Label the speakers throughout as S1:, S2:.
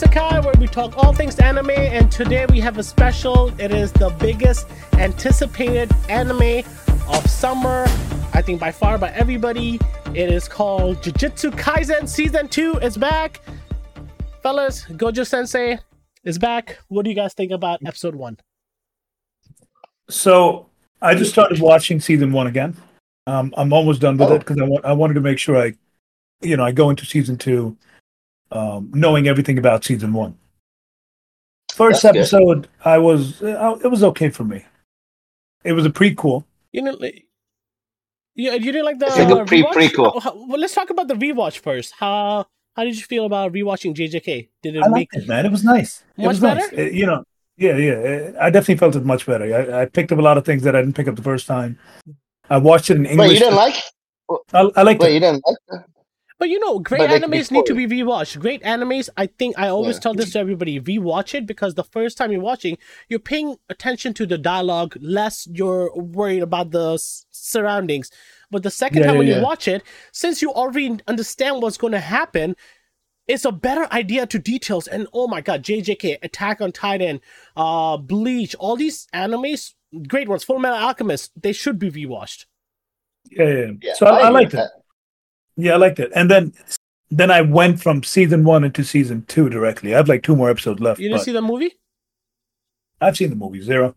S1: Isekai, where we talk all things anime, and today we have a special. It is the biggest anticipated anime of summer, I think by far by everybody. It is called Jujutsu Kaisen Season 2 is back. Fellas, Gojo Sensei is back. What do you guys think about episode 1?
S2: So I just started watching season one again. Um, I'm almost done with
S3: Oh.
S2: it because I, wa- I wanted to make sure I, you know, I go into season two, um, knowing everything about season one. First
S3: That's good.
S2: episode, I was uh, it was okay for me. It was a prequel.
S1: You know, like- you, you didn't like the
S3: It's like a pre- prequel.
S1: How- how- well, let's talk about the rewatch first. How how did you feel about rewatching JJK? Did it
S2: I
S1: make
S2: liked it, man. It was nice. It
S1: Much
S2: was nice.
S1: better?
S2: Uh, you know, yeah, yeah. I definitely felt it much better. I, I picked up a lot of things that I didn't pick up the first time. I watched it in English.
S3: Wait, you didn't like?
S2: I, I liked
S3: Wait,
S2: it.
S3: you didn't like? The,
S1: But you know, great
S3: But, like,
S1: animes need to
S3: before-
S1: be rewatched. Great animes, I think I always
S3: Yeah.
S1: tell this to everybody: rewatch it because the first time you're watching, you're paying attention to the dialogue, less you're worried about the s- surroundings. But the second
S2: Yeah,
S1: time
S2: yeah,
S1: when you watch it, since you already understand what's going to happen, it's a better idea to details. And oh my god, JJK, Attack on Titan, uh, Bleach, all these animes, great ones. Full Metal Alchemist, they should be rewatched.
S2: Yeah, yeah. yeah.
S3: yeah,
S2: so I, I
S3: agree
S2: liked
S3: with
S2: it. Yeah, I liked it. And then then I went from season one into season two directly. I have like two more episodes left.
S1: You didn't
S2: but
S1: see the movie?
S2: I've seen the movie Zero.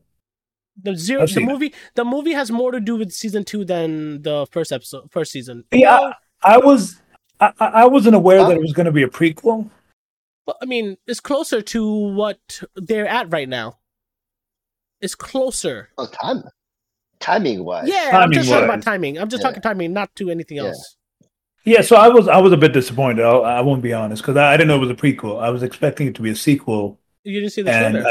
S1: The zero,
S2: I've
S1: the
S2: seen it.
S1: movie, the movie has more to do with season two than the first episode, first season.
S2: Yeah,
S1: Well,
S2: I, I was I, I I wasn't aware
S3: Huh?
S2: that it was going to be a prequel.
S1: but, I mean, it's closer to what they're at right now. It's closer.
S3: Oh, time, timing wise.
S1: Yeah, I'm just talking about timing. I'm just
S3: Yeah.
S1: talking timing, not to anything
S3: Yeah.
S1: else.
S2: Yeah, so I was I was a bit disappointed. I'll, I won't be honest because I, I didn't know it was a prequel. I was expecting it to be a sequel,
S1: You didn't see the
S2: and
S1: trailer.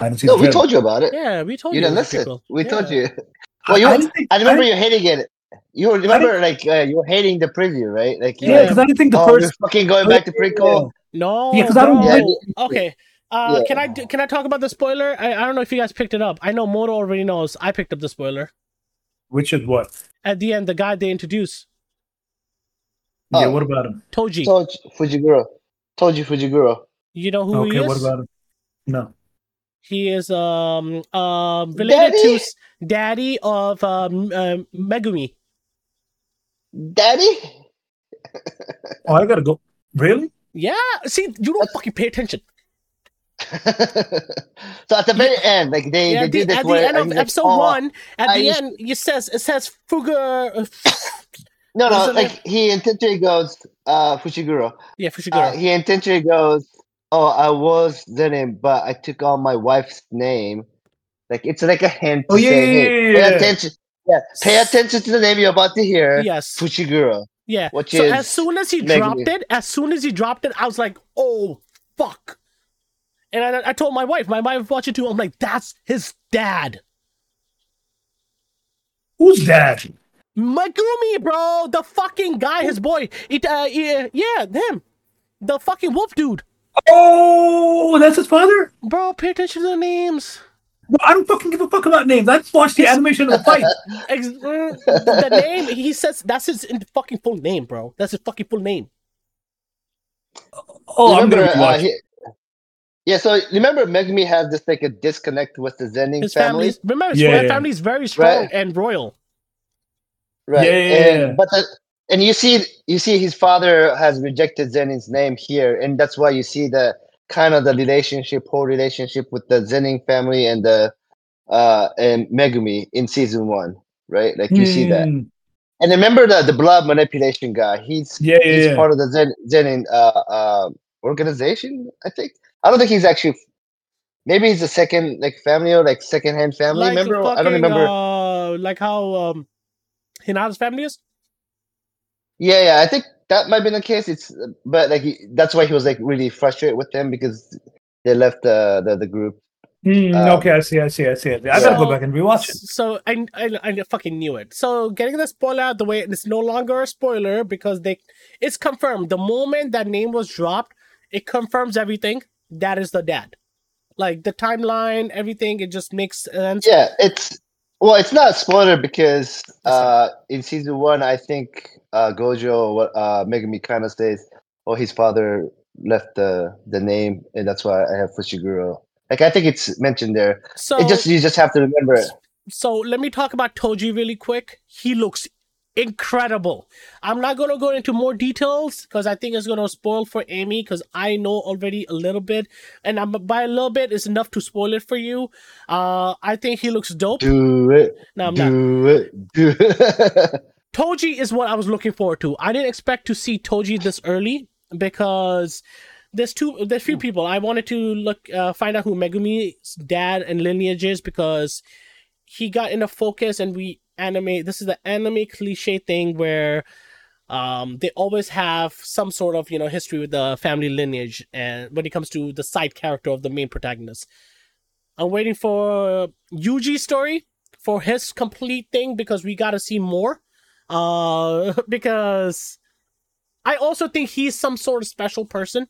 S2: I, I didn't see.
S3: No,
S2: the
S3: we
S2: trailer.
S3: told you about it.
S1: yeah, we told
S3: you
S1: you.
S3: didn't
S1: it was a
S3: listen. We
S1: Yeah.
S3: told you. Well, you.
S2: I
S3: I,
S2: didn't
S3: remember
S2: I-
S3: you hating it. You remember, like, uh, you were hating the preview, right? Like,
S2: Yeah,
S3: were
S2: because I didn't think the
S3: oh,
S2: first.
S3: we're fucking going back to prequel.
S1: No,
S2: Yeah, 'cause I don't-
S3: Yeah.
S1: Okay. Uh,
S3: Yeah.
S1: Can I do- can I talk about the spoiler? I, I don't know if you guys picked it up. I know Moto already knows. I picked up the spoiler
S2: Which is what?
S1: at the end. The guy they introduce,
S2: Yeah,
S3: Oh.
S2: what about him?
S1: Toji.
S3: Told you, Fushiguro. Told you, Fushiguro.
S1: You know who he is?
S2: okay, what about him? No.
S1: He is um um related to
S3: Daddy?
S1: s- daddy of um, um Megumi.
S3: Daddy?
S2: Oh, I gotta go. Really?
S1: Yeah, see, you don't fucking pay attention.
S3: so at the very end, like they,
S1: Yeah,
S3: they
S1: at the,
S3: did this
S1: at the
S3: where
S1: end of
S3: he's like,
S1: episode
S3: oh,
S1: one, at
S3: I
S1: the
S3: used-
S1: end, it says it says Fuga.
S3: No, no,
S1: Wasn't
S3: like he intentionally goes, uh, Fushiguro.
S1: yeah, Fushiguro.
S3: Uh, he intentionally goes, "Oh, I was the name, but I took on my wife's name." Like it's like a hint. To
S2: Oh, yeah,
S3: say,
S2: yeah,
S3: hey,
S2: yeah, yeah.
S3: Pay attention. Yeah, pay attention to the name you're about to hear.
S1: yes,
S3: Fushiguro.
S1: yeah.
S3: which
S1: so
S3: is
S1: as soon as he
S3: Megumi.
S1: dropped it, as soon as he dropped it, I was like, "Oh fuck!" And I, I told my wife, my wife watched it too. I'm like, "That's his dad."
S2: Who's that?
S1: Megumi, bro, the fucking guy, his boy. It, uh, yeah, yeah, him, the fucking wolf dude,
S2: Oh, that's his father.
S1: bro. Pay attention to the names.
S2: Well, I don't fucking give a fuck about names. I just watched the animation of the fight.
S1: Mm, the name he says that's his fucking full name, bro. That's his fucking full name.
S2: Oh, I'm
S3: remember,
S2: gonna
S3: uh,
S2: rewatch.
S3: he, yeah. So remember, Megumi has this like a disconnect with the Zenin
S1: His
S3: family,
S1: family, remember, his
S2: Yeah, yeah.
S1: family is very strong
S3: Right.
S1: and royal.
S3: Right?
S2: Yeah, yeah,
S3: and,
S2: yeah.
S3: But the, and you see, you see, his father has rejected Zenin's name here, and that's why you see the kind of the relationship, whole relationship with the Zenin family and the uh and Megumi in season one, right? Like you see that.
S2: Hmm.
S3: And remember the the blood manipulation guy. He's
S2: Yeah, yeah,
S3: he's
S2: yeah.
S3: part of the Zen Zenin uh, uh organization. I think. I don't think he's actually. Maybe he's a second like family or like second hand family.
S1: Like
S3: remember?
S1: fucking,
S3: I don't remember.
S1: Uh, like how um, Hinata's family is.
S3: yeah, yeah. I think that might be the case. It's but like he, that's why he was like really frustrated with them because they left the the, the group.
S2: Hmm,
S3: Um,
S2: okay, I see, I see, I see. I gotta
S1: So-
S2: go back and rewatch it.
S1: So I, I I fucking knew it. So getting the spoiler out the way, and it's no longer a spoiler because they it's confirmed. The moment that name was dropped, it confirms everything. That is the dad. Like the timeline, everything, it just makes sense.
S3: Yeah, it's well, it's not a spoiler because uh in season one, I think uh Gojo uh Megumi kind of says, "Oh, his father left the the name, and that's why I have Fushiguro. Like I think it's mentioned there.
S1: So
S3: it just you just have to remember it.
S1: so let me talk about Toji really quick. He looks incredible. I'm not going to go into more details because I think it's going to spoil for Amy because I know already a little bit, and I'm, by a little bit is enough to spoil it for you. Uh, I think he looks dope.
S3: Do it.
S1: No, I'm not.
S3: Do it. Do it.
S1: Toji is what I was looking forward to. I didn't expect to see Toji this early because there's two there's few people. I wanted to look uh, find out who Megumi's dad and lineage is because he got into focus and we anime this is the anime cliche thing where um they always have some sort of you know history with the family lineage and when it comes to the side character of the main protagonist. I'm waiting for Yuji's story for his complete thing because we got to see more uh because i also think he's some sort of special person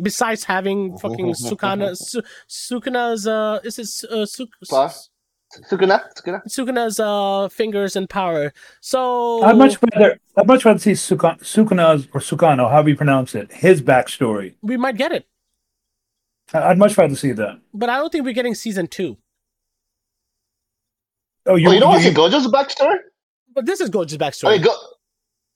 S1: besides having fucking sukana Su- sukana's uh is it uh,
S3: Pa? Sukuna? Sukuna?
S1: sukana's uh fingers and power so
S2: I'd much rather I'd much rather see Suka, Sukuna's or Sukano, however you pronounce it, his backstory.
S1: we might get it
S2: I- I'd much rather see that.
S1: but i don't think we're getting season two
S2: Oh, you,
S3: Oh, you don't want to see Gojo's backstory?
S1: but this is goji's
S3: I
S1: backstory
S3: mean, go.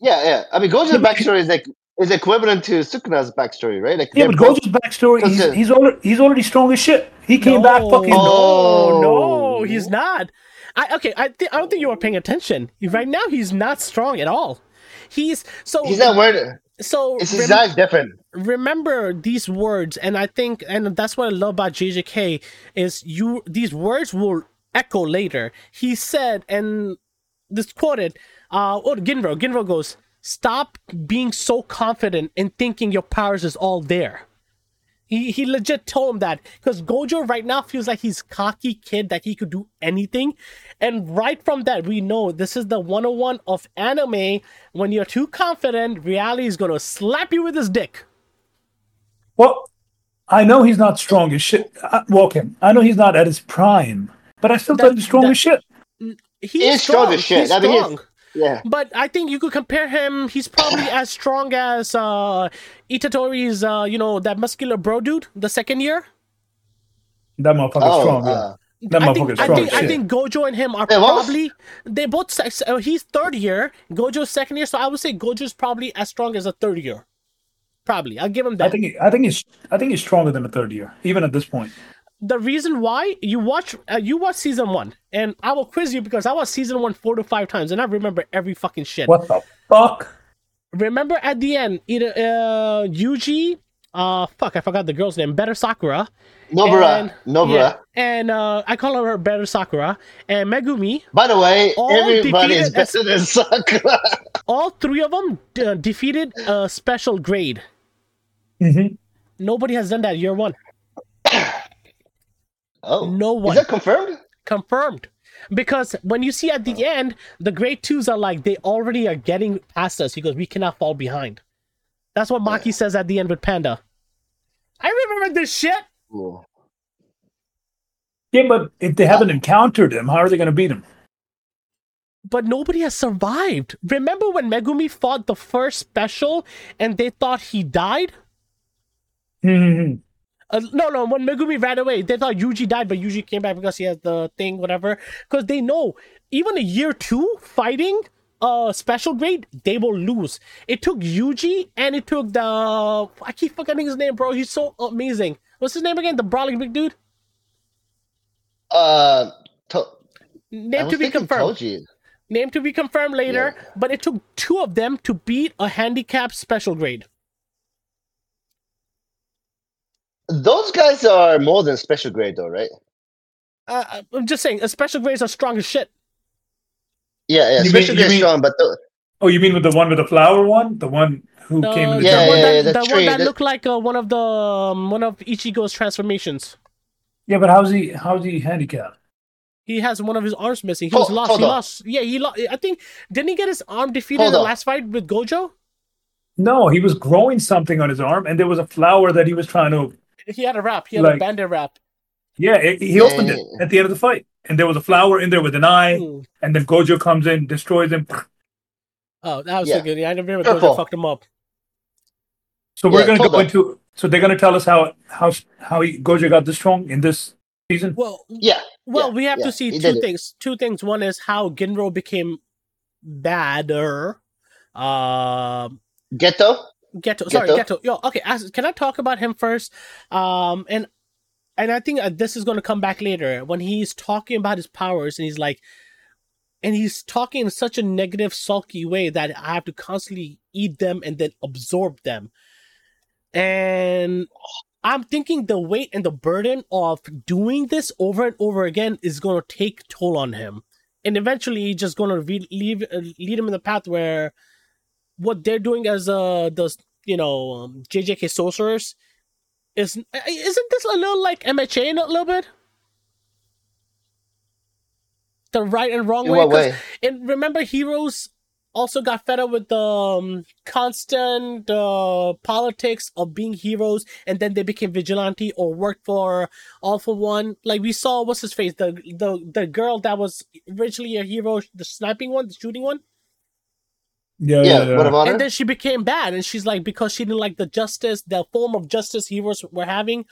S3: Yeah, yeah. I mean, Gojo's backstory is like is equivalent to Sukuna's backstory, right? Like
S2: yeah, but
S3: both-
S2: Gojo's backstory, he's, he's already he's already strong as shit. He came back fucking.
S1: no,
S3: Oh.
S1: no, he's not. I okay. I thi- I don't think you are paying attention. Right now, he's not strong at all. He's so
S3: he's not wearing.
S1: so.
S3: It's his
S1: rem-
S3: size different.
S1: remember these words, and I think, and that's what I love about JJK is you. These words will echo later. He said, and this quoted. Uh, oh, Ginro. Ginro goes, "Stop being so confident and thinking your powers is all there." He he legit told him that because Gojo right now feels like he's cocky kid that he could do anything, and right from that we know this is the 101 of anime. When you're too confident, reality is gonna slap you with his dick.
S2: Well, I know he's not strong as shit. Uh, well, okay, I know he's not at his prime, but I still
S1: That-
S2: thought he's strong
S1: that-
S2: as shit.
S1: He's
S3: is strong as shit.
S1: He's
S3: I mean, he's-
S1: strong.
S3: Yeah.
S1: But I think you could compare him. He's probably as strong as uh, Itadori's, uh, you know, that muscular bro dude, the second year.
S2: That motherfucker's
S3: Oh,
S2: strong. yeah.
S3: uh,
S2: that
S1: I
S2: motherfucker's
S1: think, I
S2: strong
S1: think,
S2: as
S1: I think Gojo and him are
S3: Hey, what was-
S1: probably they both. sex- Uh, he's third year, Gojo's second year, so I would say Gojo's probably as strong as a third year. Probably, I'll give him that.
S2: I think he, I think he's I think he's stronger than a third year, even at this point.
S1: The reason why you watch uh, you watch season one, and I will quiz you because I watched season one four to five times, and I remember every fucking shit.
S2: What the fuck?
S1: remember at the end, either uh, Yuji, uh, fuck, I forgot the girl's name, Better Sakura,
S3: Nobara.
S1: and,
S3: Nobara.
S1: yeah, and uh, I call her Better Sakura, and Megumi.
S3: By the way,
S1: All
S3: everybody is better than Sakura.
S1: All three of them uh, defeated a special grade.
S2: hmm
S1: Nobody has done that year one.
S3: Oh,
S1: No one.
S3: Is that confirmed?
S1: Confirmed. Because when you see at the end, the grade twos are like they already are getting past us. He goes, we cannot fall behind. That's what Maki says at the end with Panda. I remember this shit.
S3: Cool.
S2: Yeah, but if they haven't encountered him, how are they going to beat him?
S1: but nobody has survived. Remember when Megumi fought the first special and they thought he died?
S2: hmm
S1: Uh, no, no, when Megumi ran away, they thought Yuji died, but Yuji came back because he has the thing, whatever. Because they know even a year two fighting uh special grade, they will lose. It took Yuji and it took the I keep forgetting his name, bro. He's so amazing. What's his name again? The brawling big dude.
S3: Uh, to-
S1: Name to be confirmed. Name to be confirmed later. But it took two of them to beat a handicapped special grade.
S3: Those guys are more than special grade, though, right?
S1: Uh, I'm just saying, special grades are strong as shit.
S3: Yeah, yeah.
S2: You
S3: special
S2: mean-
S3: grade strong, but the,
S2: Oh, you mean with the one with the flower one? The one who
S1: The,
S2: came in the
S1: the
S3: Yeah,
S2: jungle?
S1: one
S3: yeah,
S1: that,
S3: yeah, the
S1: the one
S3: tree,
S1: that
S3: the-
S1: looked like uh, one of the um, one of Ichigo's transformations.
S2: Yeah, but how's he how's he handicapped?
S1: He has one of his arms missing. He
S3: Hold-
S1: was lost. He
S3: on.
S1: lost. Yeah, he lost. I think didn't he get his arm defeated
S3: Hold
S1: in the
S3: on.
S1: last fight with Gojo?
S2: No, he was growing something on his arm, and there was a flower that he was trying to.
S1: He had a wrap. He had a
S2: Like-
S1: bandit wrap.
S2: Yeah, it, he opened it at the end of the fight, and there was a flower in there with an eye, and then Gojo comes in, destroys him.
S1: Oh, that was
S3: Yeah.
S1: so good. Yeah, I remember
S3: Purple.
S1: Gojo fucked him up.
S2: So we're
S3: Yeah,
S2: gonna go into. So they're gonna tell us how how how he, Gojo got this strong in this season.
S1: Well,
S3: Yeah,
S1: well,
S3: yeah,
S1: we have
S3: yeah,
S1: to see
S3: he
S1: two
S3: did it.
S1: things. Two things. One is how Ginro became badder. Um,
S3: Geto.
S1: Geto. Sorry?
S3: Geto.
S1: Yo, okay. As, can I talk about him first? Um, and and I think uh, this is going to come back later when he's talking about his powers and he's like, and he's talking in such a negative, sulky way that I have to constantly eat them and then absorb them. And I'm thinking the weight and the burden of doing this over and over again is going to take toll on him, and eventually he's just going to re- leave uh, lead him in the path where what they're doing as uh the you know um, JJK sorcerers is isn't this a little like MHA in a little bit? The right and wrong
S3: In
S1: way.
S3: way?
S1: And remember, heroes also got fed up with the um, constant uh, politics of being heroes, and then they became vigilante or worked for All for One. Like we saw, what's his face, the the the girl that was originally a hero, the sniping one, the shooting one.
S2: Yeah,
S3: Yeah, what about her?
S1: And then she became bad, and she's like, because she didn't like the justice, the form of justice heroes were having.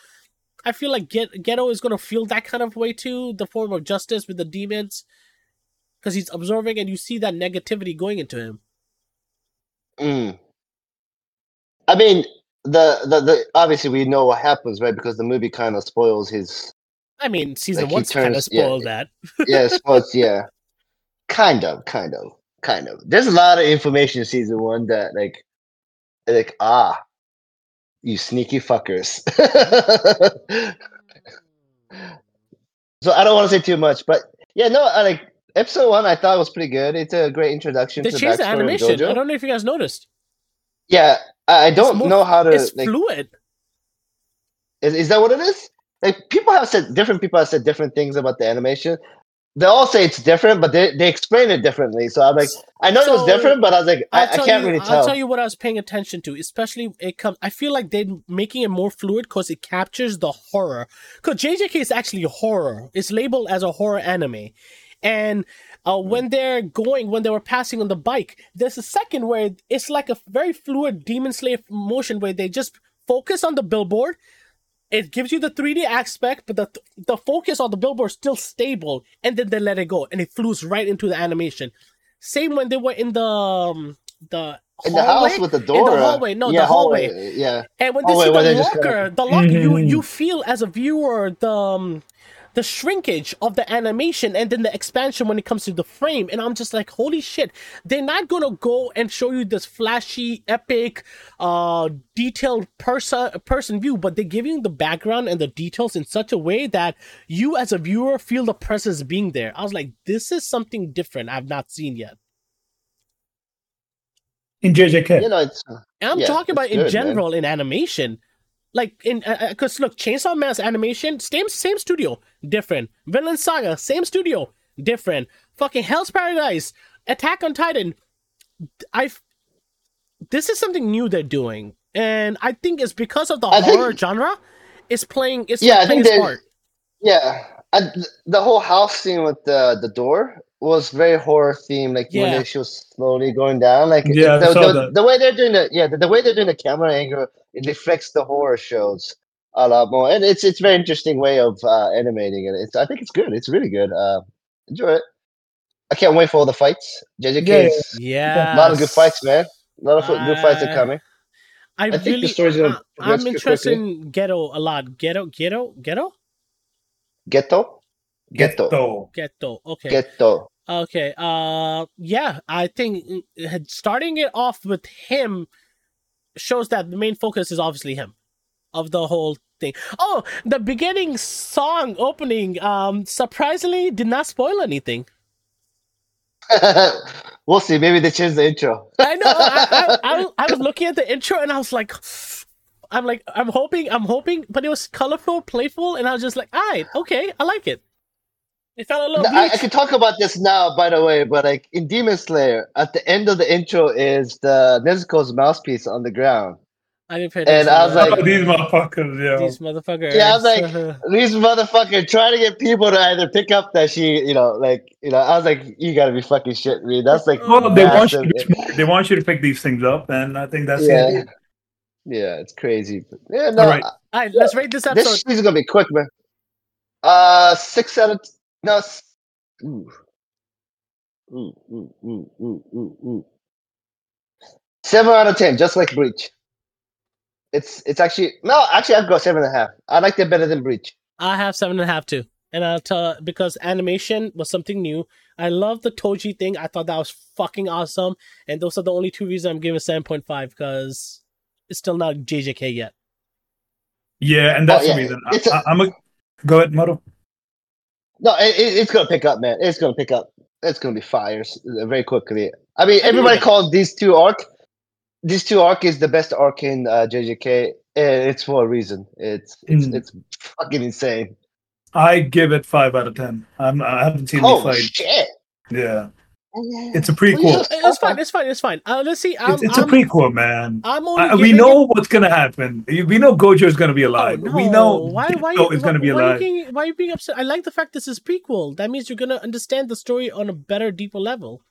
S1: I feel like Get- Geto is gonna feel that kind of way too, the form of justice with the demons, because he's absorbing, and you see that negativity going into him.
S3: Mm. I mean, the, the the obviously we know what happens, right? Because the movie kind of spoils his.
S1: I mean, season
S3: Like, he
S1: one's kind of
S3: turns- yeah,
S1: spoiled that.
S3: Yeah, spoils. yeah, kind of, kind of, kind of. There's a lot of information in season one that like, like ah, you sneaky fuckers. so I don't want to say too much, but yeah, no, I like episode one. I thought was pretty good. It's a great introduction
S1: They
S3: to
S1: changed the
S3: of
S1: animation. I don't know if you guys noticed.
S3: Yeah, I, I don't
S1: more-
S3: know how to.
S1: It's
S3: like,
S1: fluid.
S3: is, is that what it is? Like people have said different people have said different things about the animation. They all say it's different, but they, they explain it differently. So I'm like, I know it was different, but I was like, I, I can't
S1: you,
S3: really tell.
S1: I'll
S3: tell.
S1: you what I was paying attention to, especially it comes. I feel like they're making it more fluid because it captures the horror. Because JJK is actually horror. It's labeled as a horror anime, and uh,
S3: Hmm.
S1: when they're going, when they were passing on the bike, there's a second where it's like a very fluid Demon Slayer motion where they just focus on the billboard. It gives you the 3D aspect, but the the focus on the billboard is still stable, and then they let it go, and it flews right into the animation. Same when they were in the um, the
S3: in the house with the door.
S1: in the hallway, no,
S3: yeah,
S1: the hallway.
S3: Yeah,
S1: And when they
S3: hallway
S1: see the
S3: they
S1: locker,
S3: kinda-
S1: the locker, you
S2: Mhm.
S1: you feel as a viewer the um, the shrinkage of the animation and then the expansion when it comes to the frame. And I'm just like, holy shit! They're not gonna go and show you this flashy, epic, uh, detailed person person view, but they're giving you the background and the details in such a way that you as a viewer feel the presence being there. I was like, this is something different I've not seen yet.
S2: In JJK.
S3: you know, it's uh,
S1: I'm
S3: Yeah,
S1: talking about
S3: it's
S1: in
S3: good, man.
S1: general in animation. Like in because look, Chainsaw Man's animation, same same studio, different. Vinland Saga, same studio, different. Fucking Hell's Paradise, Attack on Titan. I this is something new they're doing, and I think it's because of the
S3: I think-
S1: horror genre. It's playing. It's
S3: Yeah, I
S1: playing
S3: think
S1: its
S3: they-
S1: part.
S3: yeah. And the whole house scene with the the door was very horror themed. Like when
S1: Yeah.
S3: they, she was slowly going down. Like
S2: Yeah,
S3: the, the, the way they're doing the yeah the, the way they're doing the camera angle it reflects the horror shows a lot more, and it's it's very interesting way of uh, animating it. It's I think it's good. It's really good. Uh, enjoy it. I can't wait for all the fights. JJK,
S2: Yeah,
S3: is-
S1: Yeah,
S3: a lot of good fights, man. A lot of good fights are
S1: Uh,
S3: coming.
S1: I,
S3: I think
S1: really, the
S3: story's gonna
S1: I, I'm interested
S3: quickly.
S1: in Geto a lot. Geto, Geto, Geto,
S3: Geto, Geto,
S2: Geto.
S1: Geto. Okay.
S3: Geto.
S1: Okay. Uh yeah, I think uh, starting it off with him shows that the main focus is obviously him of the whole thing. Oh, the beginning song opening um surprisingly did not spoil anything.
S3: we'll see. Maybe they change the intro.
S1: I know I, I, I, I was looking at the intro and I was like I'm like I'm hoping I'm hoping but it was colorful, playful and I was just like, "All right, okay, I like it." It felt a little
S3: No, I, I
S1: bleach.
S3: can talk about this now, by the way, but like in Demon Slayer, at the end of the intro is the Nezuko's mouthpiece on the ground.
S1: I didn't pay
S3: and. I was
S1: to
S3: like-
S2: Oh, these motherfuckers, yeah.
S1: these motherfuckers.
S3: Yeah, I was like, These motherfuckers trying to get people to either pick up that she, you know, like, you know, I was like, you gotta be fucking shitting me. That's like,
S2: Well, they want you to
S3: massive.
S2: be smart. They want you to pick these things up, and I think that's
S3: Yeah.
S2: it.
S3: Yeah, it's crazy. But, yeah, no,
S2: All right.
S1: All right, let's rate this up.
S3: this
S1: episode.
S3: season's gonna be quick, man. Uh, six out of no. Ooh. Ooh, ooh, ooh, ooh, ooh, ooh. Seven out of ten, just like Bleach. It's it's actually no, actually I've got seven and a half. I liked it better than Bleach.
S1: I have seven and a half too. And uh, I'll tell because animation was something new. I love the Toji thing. I thought that was fucking awesome. And those are the only two reasons I'm giving seven point five because it's still not JJK yet.
S2: Yeah, and oh, that's
S3: Oh, yeah.
S2: the reason.
S3: It's
S2: I,
S3: a-
S2: I, am a go ahead, Moto.
S3: No, it, it- it's gonna pick up, man. It's gonna pick up. It's gonna be fires very quickly. I mean, everybody called these two arc. These two arc is the best arc in uh, JJK. It's for a reason. It's it's
S2: Mm.
S3: it's fucking insane.
S2: I give it five out of ten. I'm, I haven't seen
S3: Oh
S2: the fight.
S3: shit!
S2: Yeah, It's a
S3: Well,
S2: prequel.
S1: It's fine. It's fine. It's fine. Uh, let's see. I'm,
S2: it's, it's a
S1: I'm,
S2: prequel, man.
S1: I'm only
S2: I, we know
S1: it-
S2: what's gonna happen. We know Gojo is gonna be
S1: Oh,
S2: alive.
S1: no.
S2: We know
S1: why why
S2: Ditto
S1: you,
S2: is gonna
S1: why,
S2: be
S1: why Are
S2: alive.
S1: you getting, why are you being upset? I like the fact this is prequel. That means you're gonna understand the story on a better, deeper level.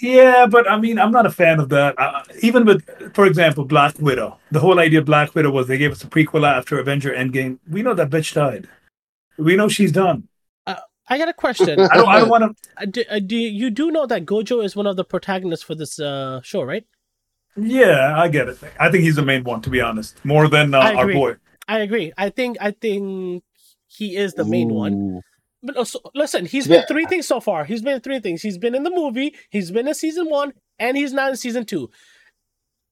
S2: Yeah, but I mean, I'm not a fan of that. Uh, even with, for example, Black Widow. The whole idea of Black Widow was they gave us a prequel after Avenger Endgame. We know that bitch died. We know she's done.
S1: I got a question.
S2: I don't. I don't want to.
S1: Uh, do, uh, do you do know that Gojo is one of the protagonists for this uh, show, right?
S2: Yeah, I get it. I think he's the main one, to be honest, more than uh, our boy.
S1: I agree. I think I think he is the main one. But also, listen, he's
S3: Yeah.
S1: been three things so far. He's been three things. He's been in the movie. He's been in season one, and he's not in season two.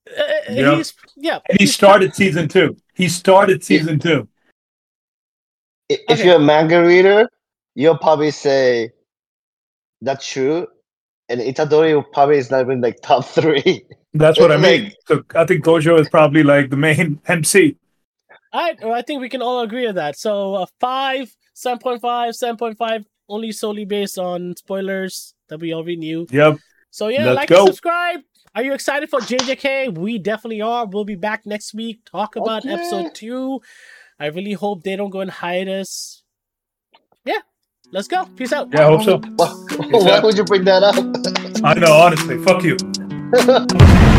S1: Uh,
S2: Yeah.
S1: He's yeah.
S2: And he
S1: he's-
S2: started season two. He started season two.
S3: If
S1: Okay.
S3: you're a manga reader, you'll probably say that's true, and Itadori probably is not even like top three.
S2: That's what I
S3: Like-
S2: mean. So I think Gojo is probably like the main MC.
S1: All right, well, I think we can all agree on that. So uh, five, 7.5, 7.5, only solely based on spoilers that we already knew.
S2: Yep.
S1: So yeah,
S2: Let's
S1: like
S2: go.
S1: and subscribe. Are you excited for JJK? We definitely are. We'll be back next week. Talk about
S3: Okay.
S1: episode two. I really hope they don't go and hide us. Yeah, let's go. Peace out.
S2: Yeah, I hope so.
S3: Why, why would you bring that up?
S2: I know, honestly. Fuck you.